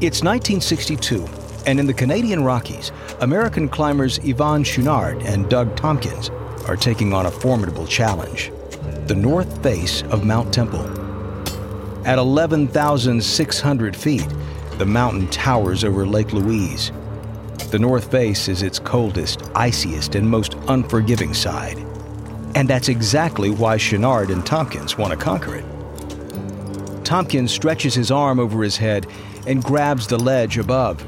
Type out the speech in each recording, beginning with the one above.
It's 1962, and in the Canadian Rockies, American climbers Yvon Chouinard and Doug Tompkins are taking on a formidable challenge the north face of Mount Temple. At 11,600 feet, the mountain towers over Lake Louise. The north face is its coldest, iciest, and most unforgiving side. And that's exactly why Chouinard and Tompkins want to conquer it. Tompkins stretches his arm over his head and grabs the ledge above.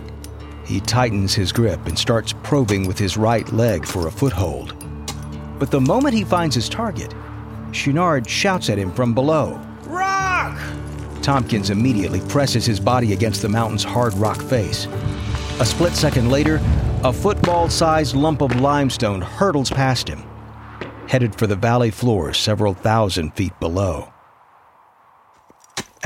He tightens his grip and starts probing with his right leg for a foothold. But the moment he finds his target, Chouinard shouts at him from below. Rock! Tompkins immediately presses his body against the mountain's hard rock face. A split second later, a football sized lump of limestone hurtles past him, headed for the valley floor several thousand feet below.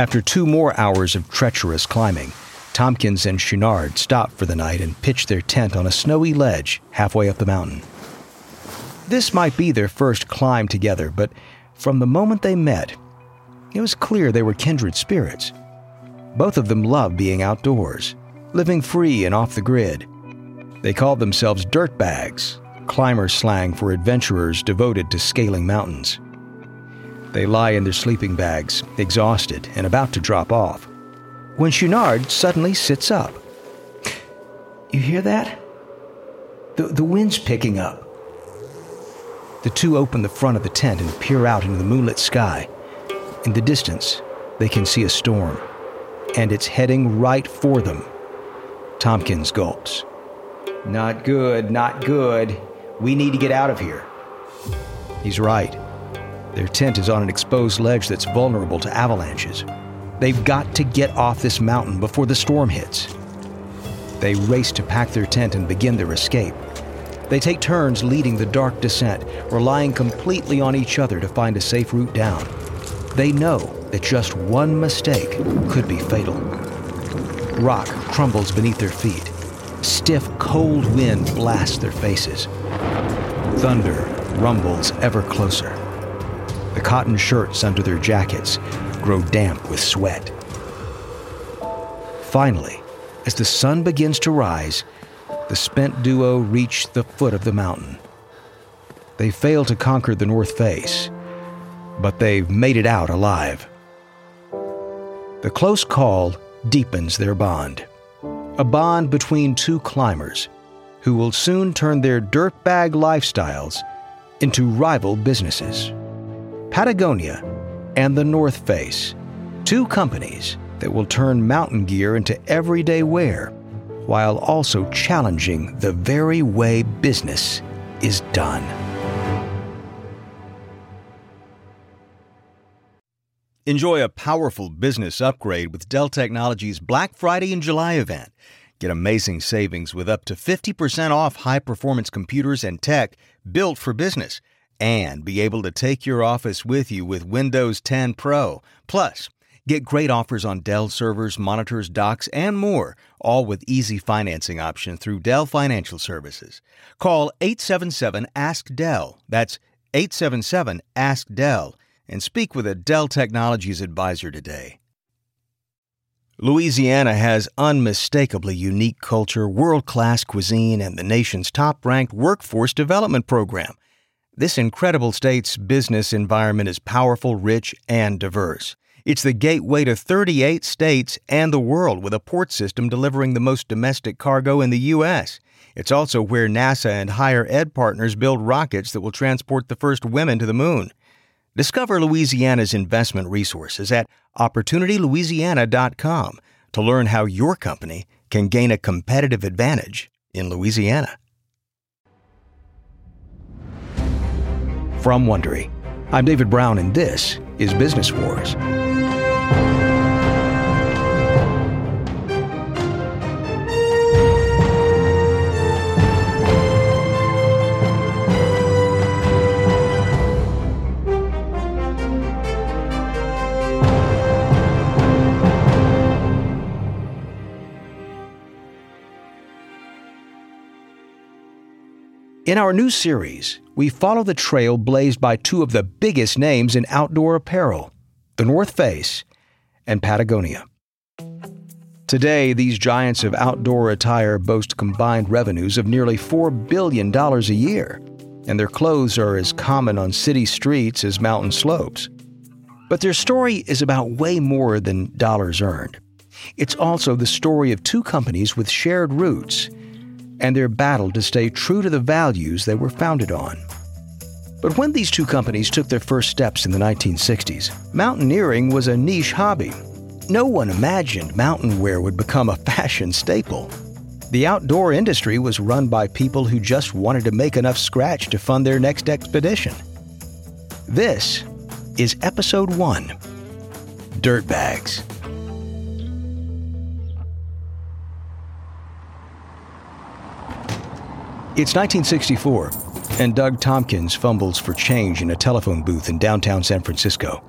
After two more hours of treacherous climbing, Tompkins and Chouinard stop for the night and pitch their tent on a snowy ledge halfway up the mountain. This might be their first climb together, but from the moment they met, it was clear they were kindred spirits. Both of them loved being outdoors, living free and off the grid. They called themselves dirtbags, climber slang for adventurers devoted to scaling mountains. They lie in their sleeping bags, exhausted and about to drop off, when Chouinard suddenly sits up. You hear that? The, the wind's picking up. The two open the front of the tent and peer out into the moonlit sky. In the distance, they can see a storm, and it's heading right for them. Tompkins gulps. Not good, not good. We need to get out of here. He's right. Their tent is on an exposed ledge that's vulnerable to avalanches. They've got to get off this mountain before the storm hits. They race to pack their tent and begin their escape. They take turns leading the dark descent, relying completely on each other to find a safe route down. They know that just one mistake could be fatal. Rock crumbles beneath their feet. Stiff, cold wind blasts their faces. Thunder rumbles ever closer. The cotton shirts under their jackets grow damp with sweat. Finally, as the sun begins to rise, the spent duo reach the foot of the mountain. They fail to conquer the north face, but they've made it out alive. The close call deepens their bond, a bond between two climbers who will soon turn their dirtbag lifestyles into rival businesses. Patagonia and the North Face, two companies that will turn mountain gear into everyday wear while also challenging the very way business is done. Enjoy a powerful business upgrade with Dell Technologies Black Friday and July event. Get amazing savings with up to 50% off high performance computers and tech built for business and be able to take your office with you with Windows 10 Pro. Plus, get great offers on Dell servers, monitors, docks, and more, all with easy financing options through Dell Financial Services. Call 877 Ask Dell. That's 877 Ask Dell and speak with a Dell Technologies advisor today. Louisiana has unmistakably unique culture, world class cuisine, and the nation's top ranked workforce development program. This incredible state's business environment is powerful, rich, and diverse. It's the gateway to 38 states and the world with a port system delivering the most domestic cargo in the U.S. It's also where NASA and higher ed partners build rockets that will transport the first women to the moon. Discover Louisiana's investment resources at OpportunityLouisiana.com to learn how your company can gain a competitive advantage in Louisiana. From Wondery, I'm David Brown, and this is Business Wars. In our new series, we follow the trail blazed by two of the biggest names in outdoor apparel the North Face and Patagonia. Today, these giants of outdoor attire boast combined revenues of nearly $4 billion a year, and their clothes are as common on city streets as mountain slopes. But their story is about way more than dollars earned. It's also the story of two companies with shared roots and their battle to stay true to the values they were founded on. But when these two companies took their first steps in the 1960s, mountaineering was a niche hobby. No one imagined mountain wear would become a fashion staple. The outdoor industry was run by people who just wanted to make enough scratch to fund their next expedition. This is Episode 1 Dirtbags. It's 1964, and Doug Tompkins fumbles for change in a telephone booth in downtown San Francisco.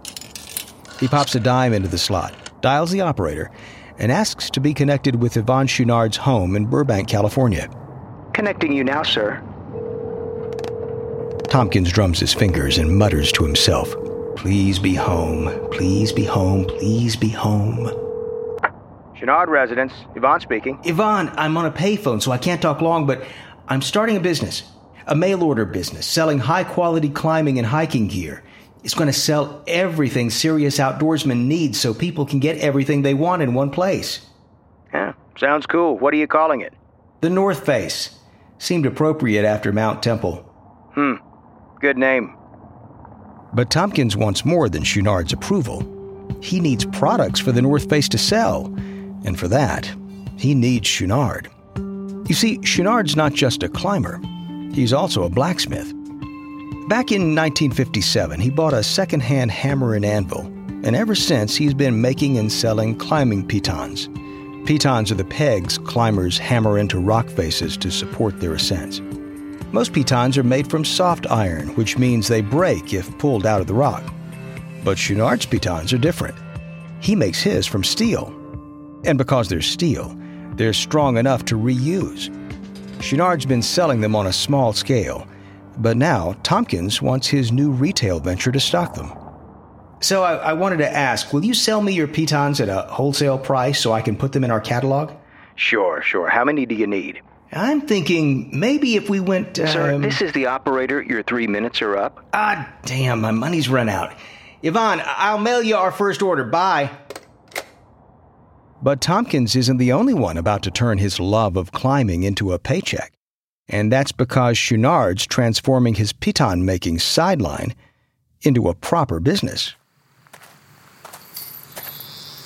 He pops a dime into the slot, dials the operator, and asks to be connected with Yvon Chouinard's home in Burbank, California. Connecting you now, sir. Tompkins drums his fingers and mutters to himself, Please be home, please be home, please be home. Chouinard residence. Yvon speaking. Yvon, I'm on a payphone, so I can't talk long, but I'm starting a business, a mail order business, selling high quality climbing and hiking gear. It's going to sell everything serious outdoorsmen need so people can get everything they want in one place. Yeah, sounds cool. What are you calling it? The North Face. Seemed appropriate after Mount Temple. Hmm, good name. But Tompkins wants more than Chouinard's approval. He needs products for the North Face to sell, and for that, he needs Chouinard. You see, Chouinard's not just a climber, he's also a blacksmith. Back in 1957, he bought a second-hand hammer and anvil, and ever since he's been making and selling climbing pitons. Pitons are the pegs climbers hammer into rock faces to support their ascents. Most pitons are made from soft iron, which means they break if pulled out of the rock. But Chouinard's pitons are different. He makes his from steel. And because they're steel, they're strong enough to reuse. Chouinard's been selling them on a small scale, but now Tompkins wants his new retail venture to stock them. So I, I, wanted to ask, will you sell me your pitons at a wholesale price so I can put them in our catalog? Sure, sure. How many do you need? I'm thinking maybe if we went. Um... Sir, this is the operator. Your three minutes are up. Ah, damn, my money's run out. Yvon, I'll mail you our first order. Bye. But Tompkins isn't the only one about to turn his love of climbing into a paycheck. And that's because Chouinard's transforming his piton making sideline into a proper business.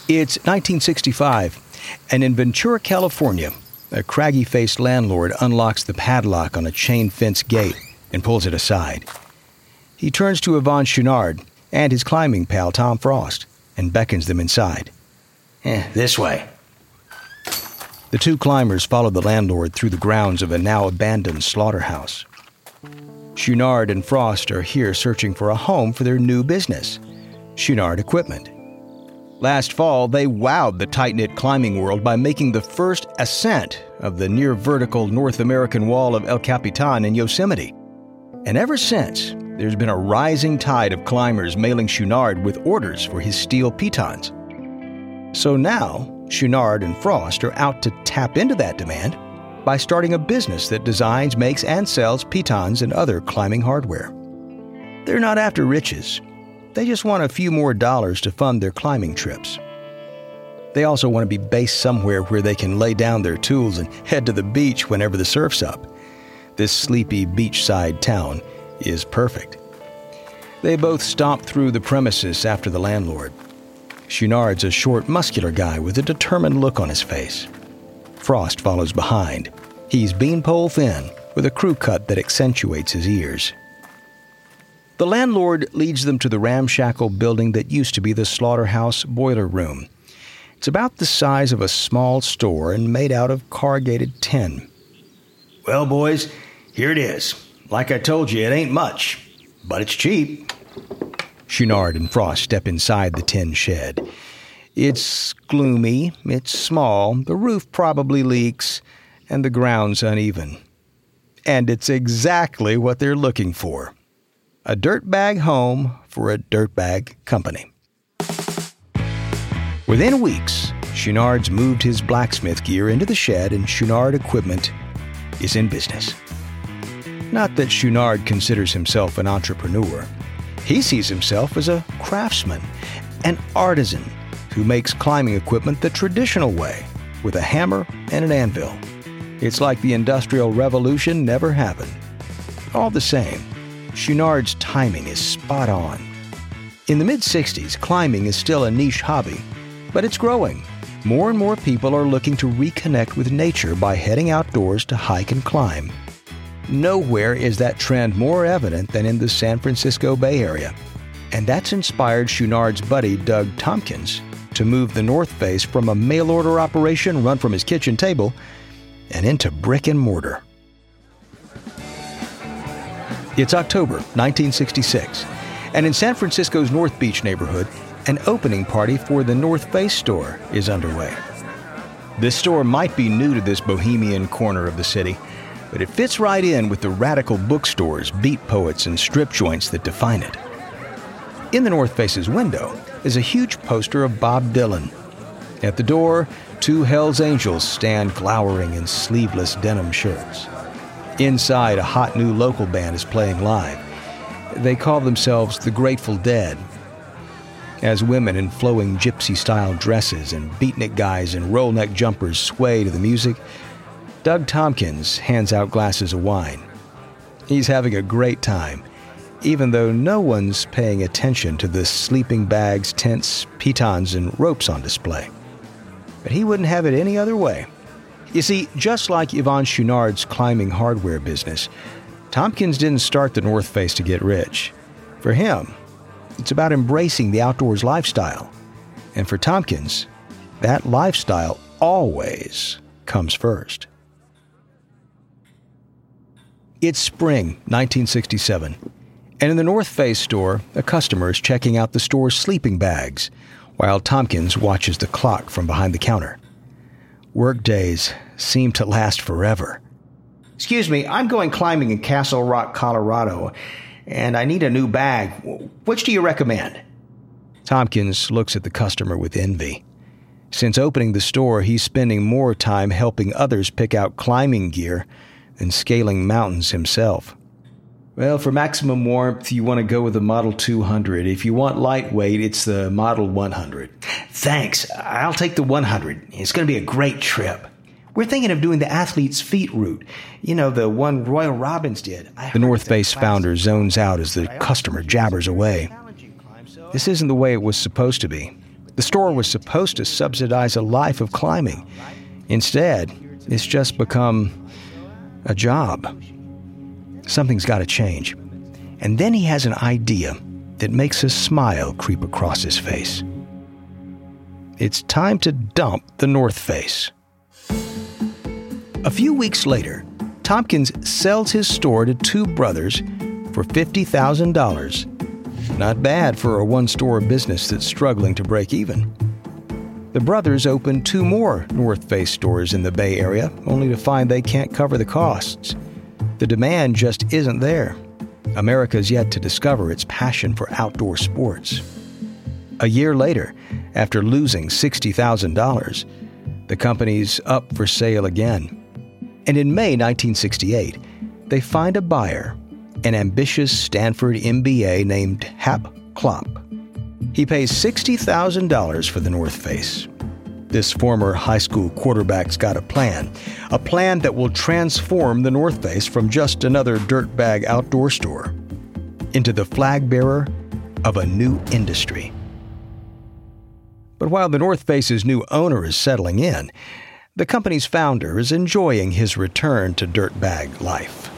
It's 1965, and in Ventura, California, a craggy faced landlord unlocks the padlock on a chain fence gate and pulls it aside. He turns to Yvon Chouinard and his climbing pal Tom Frost and beckons them inside. Eh, this way. The two climbers follow the landlord through the grounds of a now abandoned slaughterhouse. Chouinard and Frost are here searching for a home for their new business, Chouinard Equipment. Last fall, they wowed the tight knit climbing world by making the first ascent of the near vertical North American wall of El Capitan in Yosemite. And ever since, there's been a rising tide of climbers mailing Chouinard with orders for his steel pitons. So now, Chouinard and Frost are out to tap into that demand by starting a business that designs, makes, and sells pitons and other climbing hardware. They're not after riches. They just want a few more dollars to fund their climbing trips. They also want to be based somewhere where they can lay down their tools and head to the beach whenever the surf's up. This sleepy beachside town is perfect. They both stomp through the premises after the landlord, Chouinard's a short, muscular guy with a determined look on his face. Frost follows behind. He's beanpole thin, with a crew cut that accentuates his ears. The landlord leads them to the ramshackle building that used to be the slaughterhouse boiler room. It's about the size of a small store and made out of corrugated tin. Well, boys, here it is. Like I told you, it ain't much, but it's cheap. Chouinard and Frost step inside the tin shed. It's gloomy, it's small, the roof probably leaks, and the ground's uneven. And it's exactly what they're looking for a dirtbag home for a dirtbag company. Within weeks, Chouinard's moved his blacksmith gear into the shed, and Chouinard Equipment is in business. Not that Chouinard considers himself an entrepreneur. He sees himself as a craftsman, an artisan who makes climbing equipment the traditional way, with a hammer and an anvil. It's like the Industrial Revolution never happened. All the same, Chouinard's timing is spot on. In the mid 60s, climbing is still a niche hobby, but it's growing. More and more people are looking to reconnect with nature by heading outdoors to hike and climb. Nowhere is that trend more evident than in the San Francisco Bay Area. And that's inspired Chouinard's buddy Doug Tompkins to move the North Face from a mail order operation run from his kitchen table and into brick and mortar. It's October 1966, and in San Francisco's North Beach neighborhood, an opening party for the North Face store is underway. This store might be new to this bohemian corner of the city, but it fits right in with the radical bookstores, beat poets, and strip joints that define it. In the North Face's window is a huge poster of Bob Dylan. At the door, two Hells Angels stand glowering in sleeveless denim shirts. Inside, a hot new local band is playing live. They call themselves the Grateful Dead. As women in flowing gypsy style dresses and beatnik guys in roll neck jumpers sway to the music, Doug Tompkins hands out glasses of wine. He's having a great time, even though no one's paying attention to the sleeping bags, tents, pitons, and ropes on display. But he wouldn't have it any other way. You see, just like Yvon Chouinard's climbing hardware business, Tompkins didn't start the North Face to get rich. For him, it's about embracing the outdoors lifestyle. And for Tompkins, that lifestyle always comes first. It's spring 1967, and in the North Face store, a customer is checking out the store's sleeping bags while Tompkins watches the clock from behind the counter. Work days seem to last forever. Excuse me, I'm going climbing in Castle Rock, Colorado, and I need a new bag. Which do you recommend? Tompkins looks at the customer with envy. Since opening the store, he's spending more time helping others pick out climbing gear than scaling mountains himself. Well, for maximum warmth, you want to go with the Model 200. If you want lightweight, it's the Model 100. Thanks. I'll take the 100. It's going to be a great trip. We're thinking of doing the Athlete's Feat route. You know, the one Royal Robbins did. The North Face founder zones out as the customer jabbers away. This isn't the way it was supposed to be. The store was supposed to subsidize a life of climbing. Instead, it's just become a job. Something's got to change. And then he has an idea that makes a smile creep across his face. It's time to dump the North Face. A few weeks later, Tompkins sells his store to two brothers for $50,000. Not bad for a one store business that's struggling to break even. The brothers open two more North Face stores in the Bay Area, only to find they can't cover the costs. The demand just isn't there. America's yet to discover its passion for outdoor sports. A year later, after losing $60,000, the company's up for sale again. And in May 1968, they find a buyer, an ambitious Stanford MBA named Hap Klopp. He pays $60,000 for the North Face. This former high school quarterback's got a plan, a plan that will transform the North Face from just another dirtbag outdoor store into the flag bearer of a new industry. But while the North Face's new owner is settling in, the company's founder is enjoying his return to dirtbag life.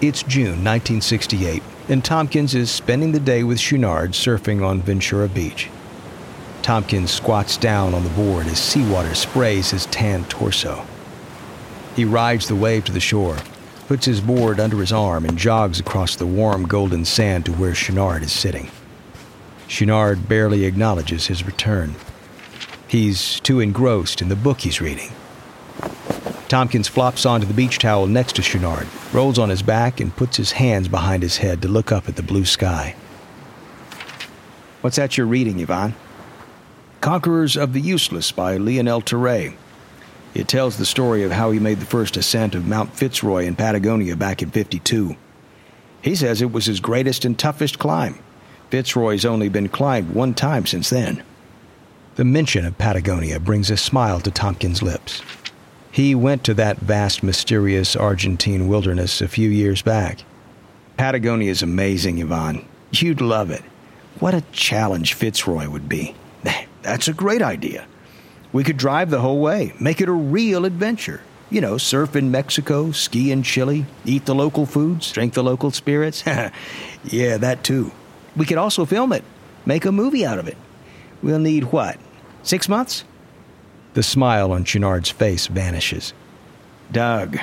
It's June 1968, and Tompkins is spending the day with Chouinard surfing on Ventura Beach. Tompkins squats down on the board as seawater sprays his tan torso. He rides the wave to the shore, puts his board under his arm, and jogs across the warm golden sand to where Chouinard is sitting. Chouinard barely acknowledges his return. He's too engrossed in the book he's reading. Tompkins flops onto the beach towel next to Chouinard, rolls on his back, and puts his hands behind his head to look up at the blue sky. What's that you're reading, Yvon? Conquerors of the Useless by Lionel Terray. It tells the story of how he made the first ascent of Mount Fitzroy in Patagonia back in 52. He says it was his greatest and toughest climb. Fitzroy's only been climbed one time since then. The mention of Patagonia brings a smile to Tompkins' lips. He went to that vast, mysterious Argentine wilderness a few years back. Patagonia is amazing, Yvon. You'd love it. What a challenge Fitzroy would be. That's a great idea. We could drive the whole way, make it a real adventure. You know, surf in Mexico, ski in Chile, eat the local foods, drink the local spirits. yeah, that too. We could also film it, make a movie out of it. We'll need what? Six months? The smile on Chouinard's face vanishes. Doug,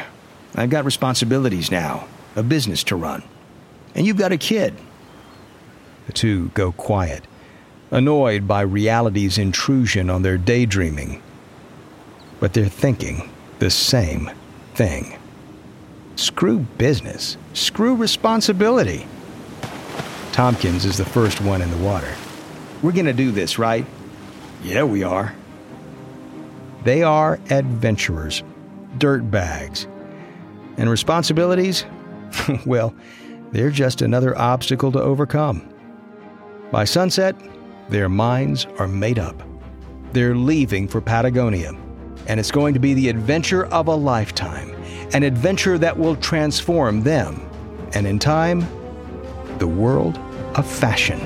I've got responsibilities now, a business to run. And you've got a kid. The two go quiet, annoyed by reality's intrusion on their daydreaming. But they're thinking the same thing. Screw business. Screw responsibility. Tompkins is the first one in the water. We're going to do this, right? Yeah, we are. They are adventurers, dirtbags. And responsibilities? well, they're just another obstacle to overcome. By sunset, their minds are made up. They're leaving for Patagonia, and it's going to be the adventure of a lifetime, an adventure that will transform them, and in time, the world of fashion.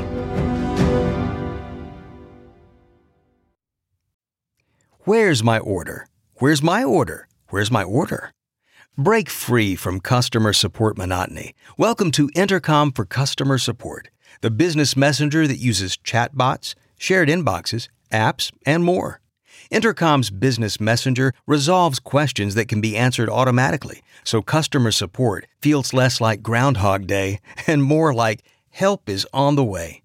Where's my order? Where's my order? Where's my order? Break free from customer support monotony. Welcome to Intercom for Customer Support, the business messenger that uses chatbots, shared inboxes, apps, and more. Intercom's business messenger resolves questions that can be answered automatically, so customer support feels less like Groundhog Day and more like help is on the way.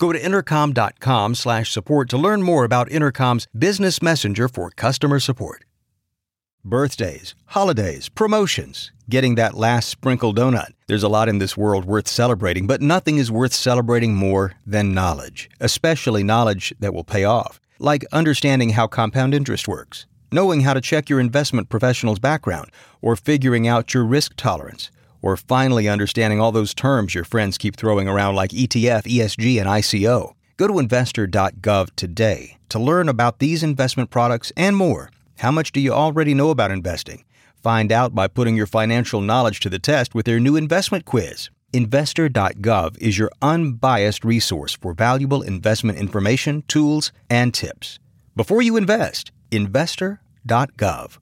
Go to intercom.com slash support to learn more about Intercom's business messenger for customer support. Birthdays, holidays, promotions, getting that last sprinkle donut. There's a lot in this world worth celebrating, but nothing is worth celebrating more than knowledge, especially knowledge that will pay off, like understanding how compound interest works, knowing how to check your investment professional's background, or figuring out your risk tolerance or finally understanding all those terms your friends keep throwing around like ETF, ESG, and ICO. Go to investor.gov today to learn about these investment products and more. How much do you already know about investing? Find out by putting your financial knowledge to the test with their new investment quiz. Investor.gov is your unbiased resource for valuable investment information, tools, and tips. Before you invest, investor.gov.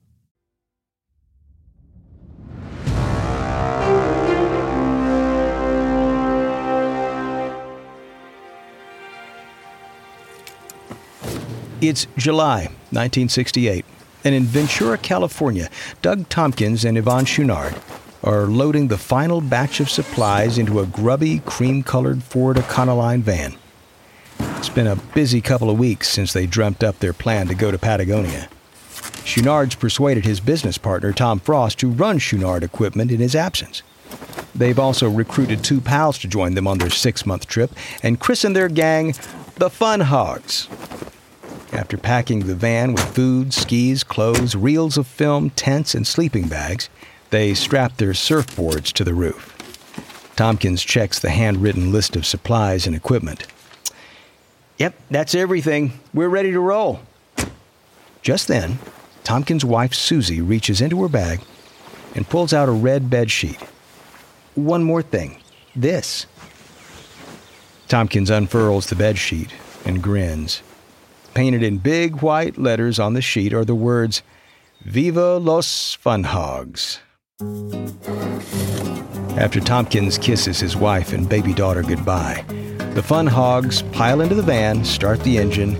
It's July 1968, and in Ventura, California, Doug Tompkins and Yvon Chouinard are loading the final batch of supplies into a grubby, cream colored Ford Econoline van. It's been a busy couple of weeks since they dreamt up their plan to go to Patagonia. Chouinard's persuaded his business partner, Tom Frost, to run Chouinard equipment in his absence. They've also recruited two pals to join them on their six month trip and christened their gang the Fun Hogs. After packing the van with food, skis, clothes, reels of film, tents, and sleeping bags, they strap their surfboards to the roof. Tompkins checks the handwritten list of supplies and equipment. Yep, that's everything. We're ready to roll. Just then, Tompkins' wife Susie reaches into her bag and pulls out a red bed sheet. One more thing. This. Tompkins unfurls the bed sheet and grins. Painted in big white letters on the sheet are the words, Viva los Funhogs. After Tompkins kisses his wife and baby daughter goodbye, the Fun Hogs pile into the van, start the engine,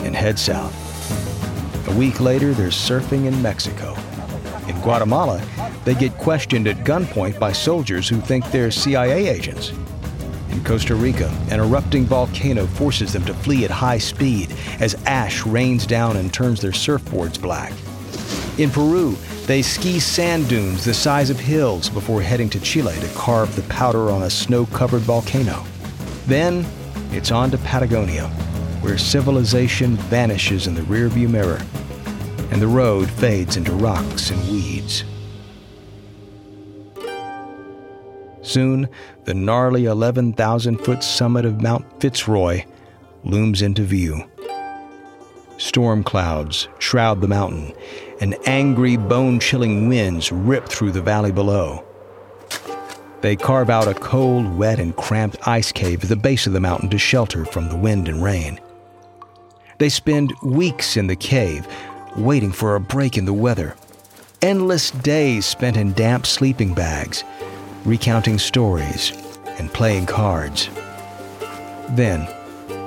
and head south. A week later, they're surfing in Mexico. In Guatemala, they get questioned at gunpoint by soldiers who think they're CIA agents. In Costa Rica, an erupting volcano forces them to flee at high speed as ash rains down and turns their surfboards black. In Peru, they ski sand dunes the size of hills before heading to Chile to carve the powder on a snow covered volcano. Then, it's on to Patagonia, where civilization vanishes in the rearview mirror and the road fades into rocks and weeds. Soon, the gnarly 11,000 foot summit of Mount Fitzroy looms into view. Storm clouds shroud the mountain, and angry, bone chilling winds rip through the valley below. They carve out a cold, wet, and cramped ice cave at the base of the mountain to shelter from the wind and rain. They spend weeks in the cave, waiting for a break in the weather. Endless days spent in damp sleeping bags, recounting stories and playing cards. Then,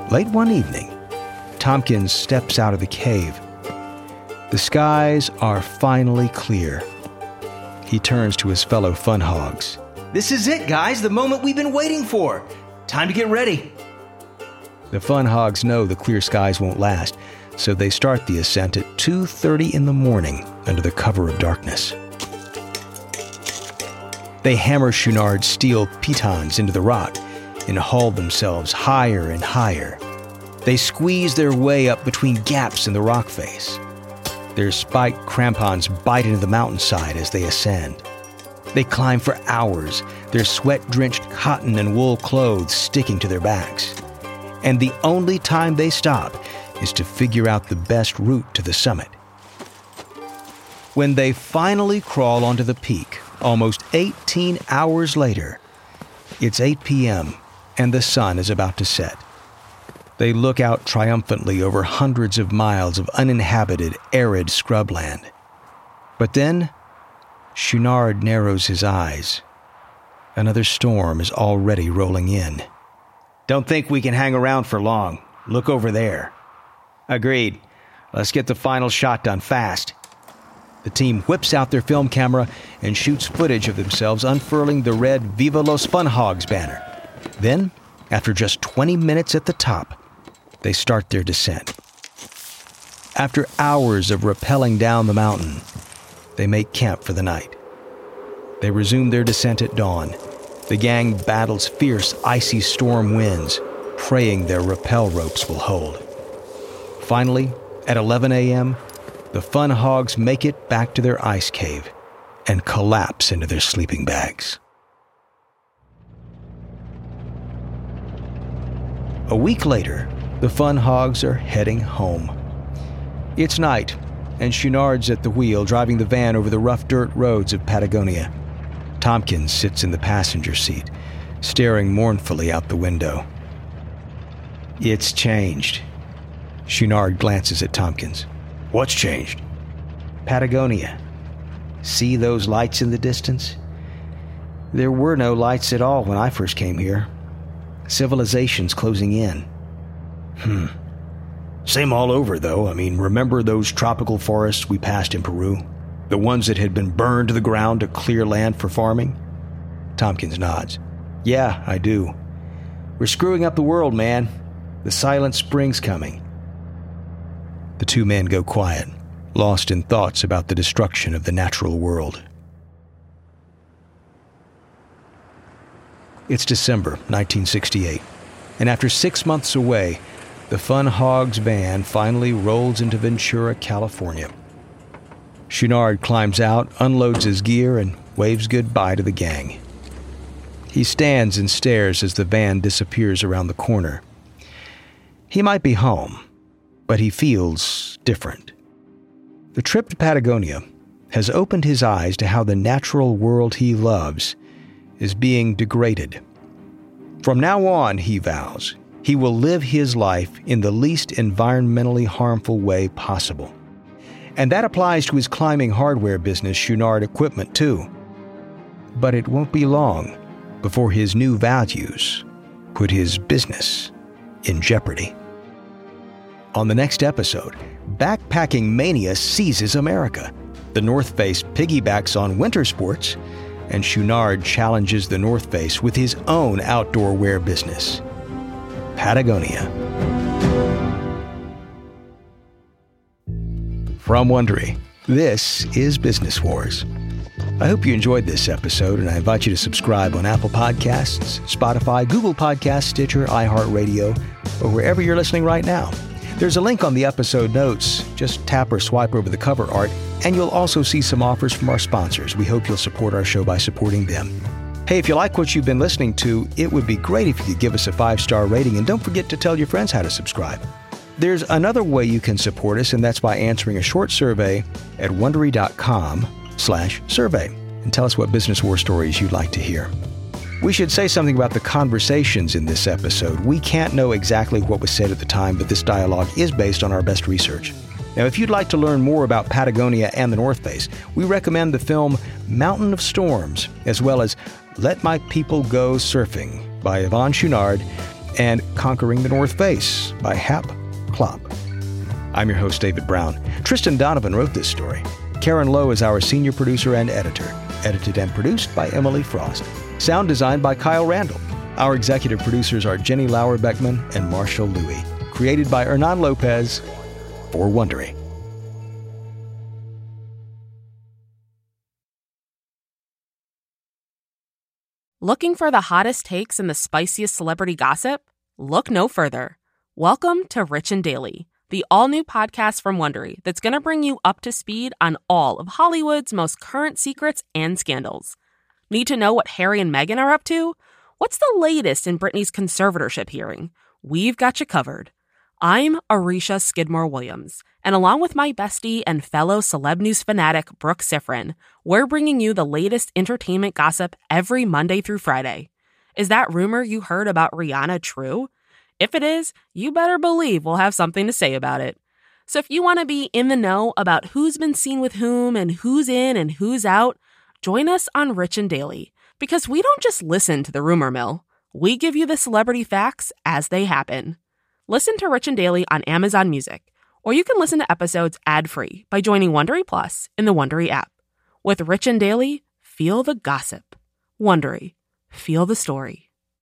late one evening, Tompkins steps out of the cave. The skies are finally clear. He turns to his fellow fun hogs. This is it, guys, the moment we've been waiting for. Time to get ready. The fun hogs know the clear skies won't last, so they start the ascent at 2:30 in the morning under the cover of darkness. They hammer Chouinard's steel pitons into the rock and haul themselves higher and higher. They squeeze their way up between gaps in the rock face. Their spiked crampons bite into the mountainside as they ascend. They climb for hours, their sweat drenched cotton and wool clothes sticking to their backs. And the only time they stop is to figure out the best route to the summit. When they finally crawl onto the peak, almost 18 hours later, it's 8 p.m. and the sun is about to set. They look out triumphantly over hundreds of miles of uninhabited, arid scrubland. But then, Chouinard narrows his eyes. Another storm is already rolling in. Don't think we can hang around for long. Look over there. Agreed. Let's get the final shot done fast. The team whips out their film camera and shoots footage of themselves unfurling the red Viva Los Fun Hogs banner. Then, after just 20 minutes at the top, they start their descent. After hours of rappelling down the mountain, they make camp for the night. They resume their descent at dawn. The gang battles fierce, icy storm winds, praying their rappel ropes will hold. Finally, at 11 a.m., the fun hogs make it back to their ice cave and collapse into their sleeping bags. A week later, the fun hogs are heading home. It's night, and Chouinard's at the wheel driving the van over the rough dirt roads of Patagonia. Tompkins sits in the passenger seat, staring mournfully out the window. It's changed. Chouinard glances at Tompkins. What's changed? Patagonia. See those lights in the distance? There were no lights at all when I first came here. Civilization's closing in. Hmm. Same all over, though. I mean, remember those tropical forests we passed in Peru? The ones that had been burned to the ground to clear land for farming? Tompkins nods. Yeah, I do. We're screwing up the world, man. The silent spring's coming. The two men go quiet, lost in thoughts about the destruction of the natural world. It's December 1968, and after six months away, the Fun Hogs van finally rolls into Ventura, California. Chouinard climbs out, unloads his gear, and waves goodbye to the gang. He stands and stares as the van disappears around the corner. He might be home, but he feels different. The trip to Patagonia has opened his eyes to how the natural world he loves is being degraded. From now on, he vows, he will live his life in the least environmentally harmful way possible. And that applies to his climbing hardware business, Chouinard Equipment, too. But it won't be long before his new values put his business in jeopardy. On the next episode, backpacking mania seizes America. The North Face piggybacks on winter sports, and Chouinard challenges the North Face with his own outdoor wear business Patagonia. From Wondery, this is Business Wars, I hope you enjoyed this episode, and I invite you to subscribe on Apple Podcasts, Spotify, Google Podcasts, Stitcher, iHeartRadio, or wherever you're listening right now. There's a link on the episode notes. Just tap or swipe over the cover art, and you'll also see some offers from our sponsors. We hope you'll support our show by supporting them. Hey, if you like what you've been listening to, it would be great if you could give us a five star rating, and don't forget to tell your friends how to subscribe. There's another way you can support us, and that's by answering a short survey at wondery.com slash survey and tell us what business war stories you'd like to hear. We should say something about the conversations in this episode. We can't know exactly what was said at the time, but this dialogue is based on our best research. Now, if you'd like to learn more about Patagonia and the North Face, we recommend the film Mountain of Storms, as well as Let My People Go Surfing by Yvon Chouinard and Conquering the North Face by Hap Klopp. I'm your host, David Brown. Tristan Donovan wrote this story. Karen Lowe is our senior producer and editor, edited and produced by Emily Frost. Sound designed by Kyle Randall. Our executive producers are Jenny Lauer Beckman and Marshall Louie. Created by Hernan Lopez for Wondery. Looking for the hottest takes and the spiciest celebrity gossip? Look no further. Welcome to Rich and Daily the all new podcast from Wondery that's going to bring you up to speed on all of Hollywood's most current secrets and scandals. Need to know what Harry and Meghan are up to? What's the latest in Britney's conservatorship hearing? We've got you covered. I'm Aricia Skidmore Williams, and along with my bestie and fellow celeb news fanatic, Brooke Siffrinn, we're bringing you the latest entertainment gossip every Monday through Friday. Is that rumor you heard about Rihanna true? If it is, you better believe we'll have something to say about it. So if you want to be in the know about who's been seen with whom and who's in and who's out, join us on Rich and Daily because we don't just listen to the rumor mill. We give you the celebrity facts as they happen. Listen to Rich and Daily on Amazon Music, or you can listen to episodes ad-free by joining Wondery Plus in the Wondery app. With Rich and Daily, feel the gossip. Wondery, feel the story.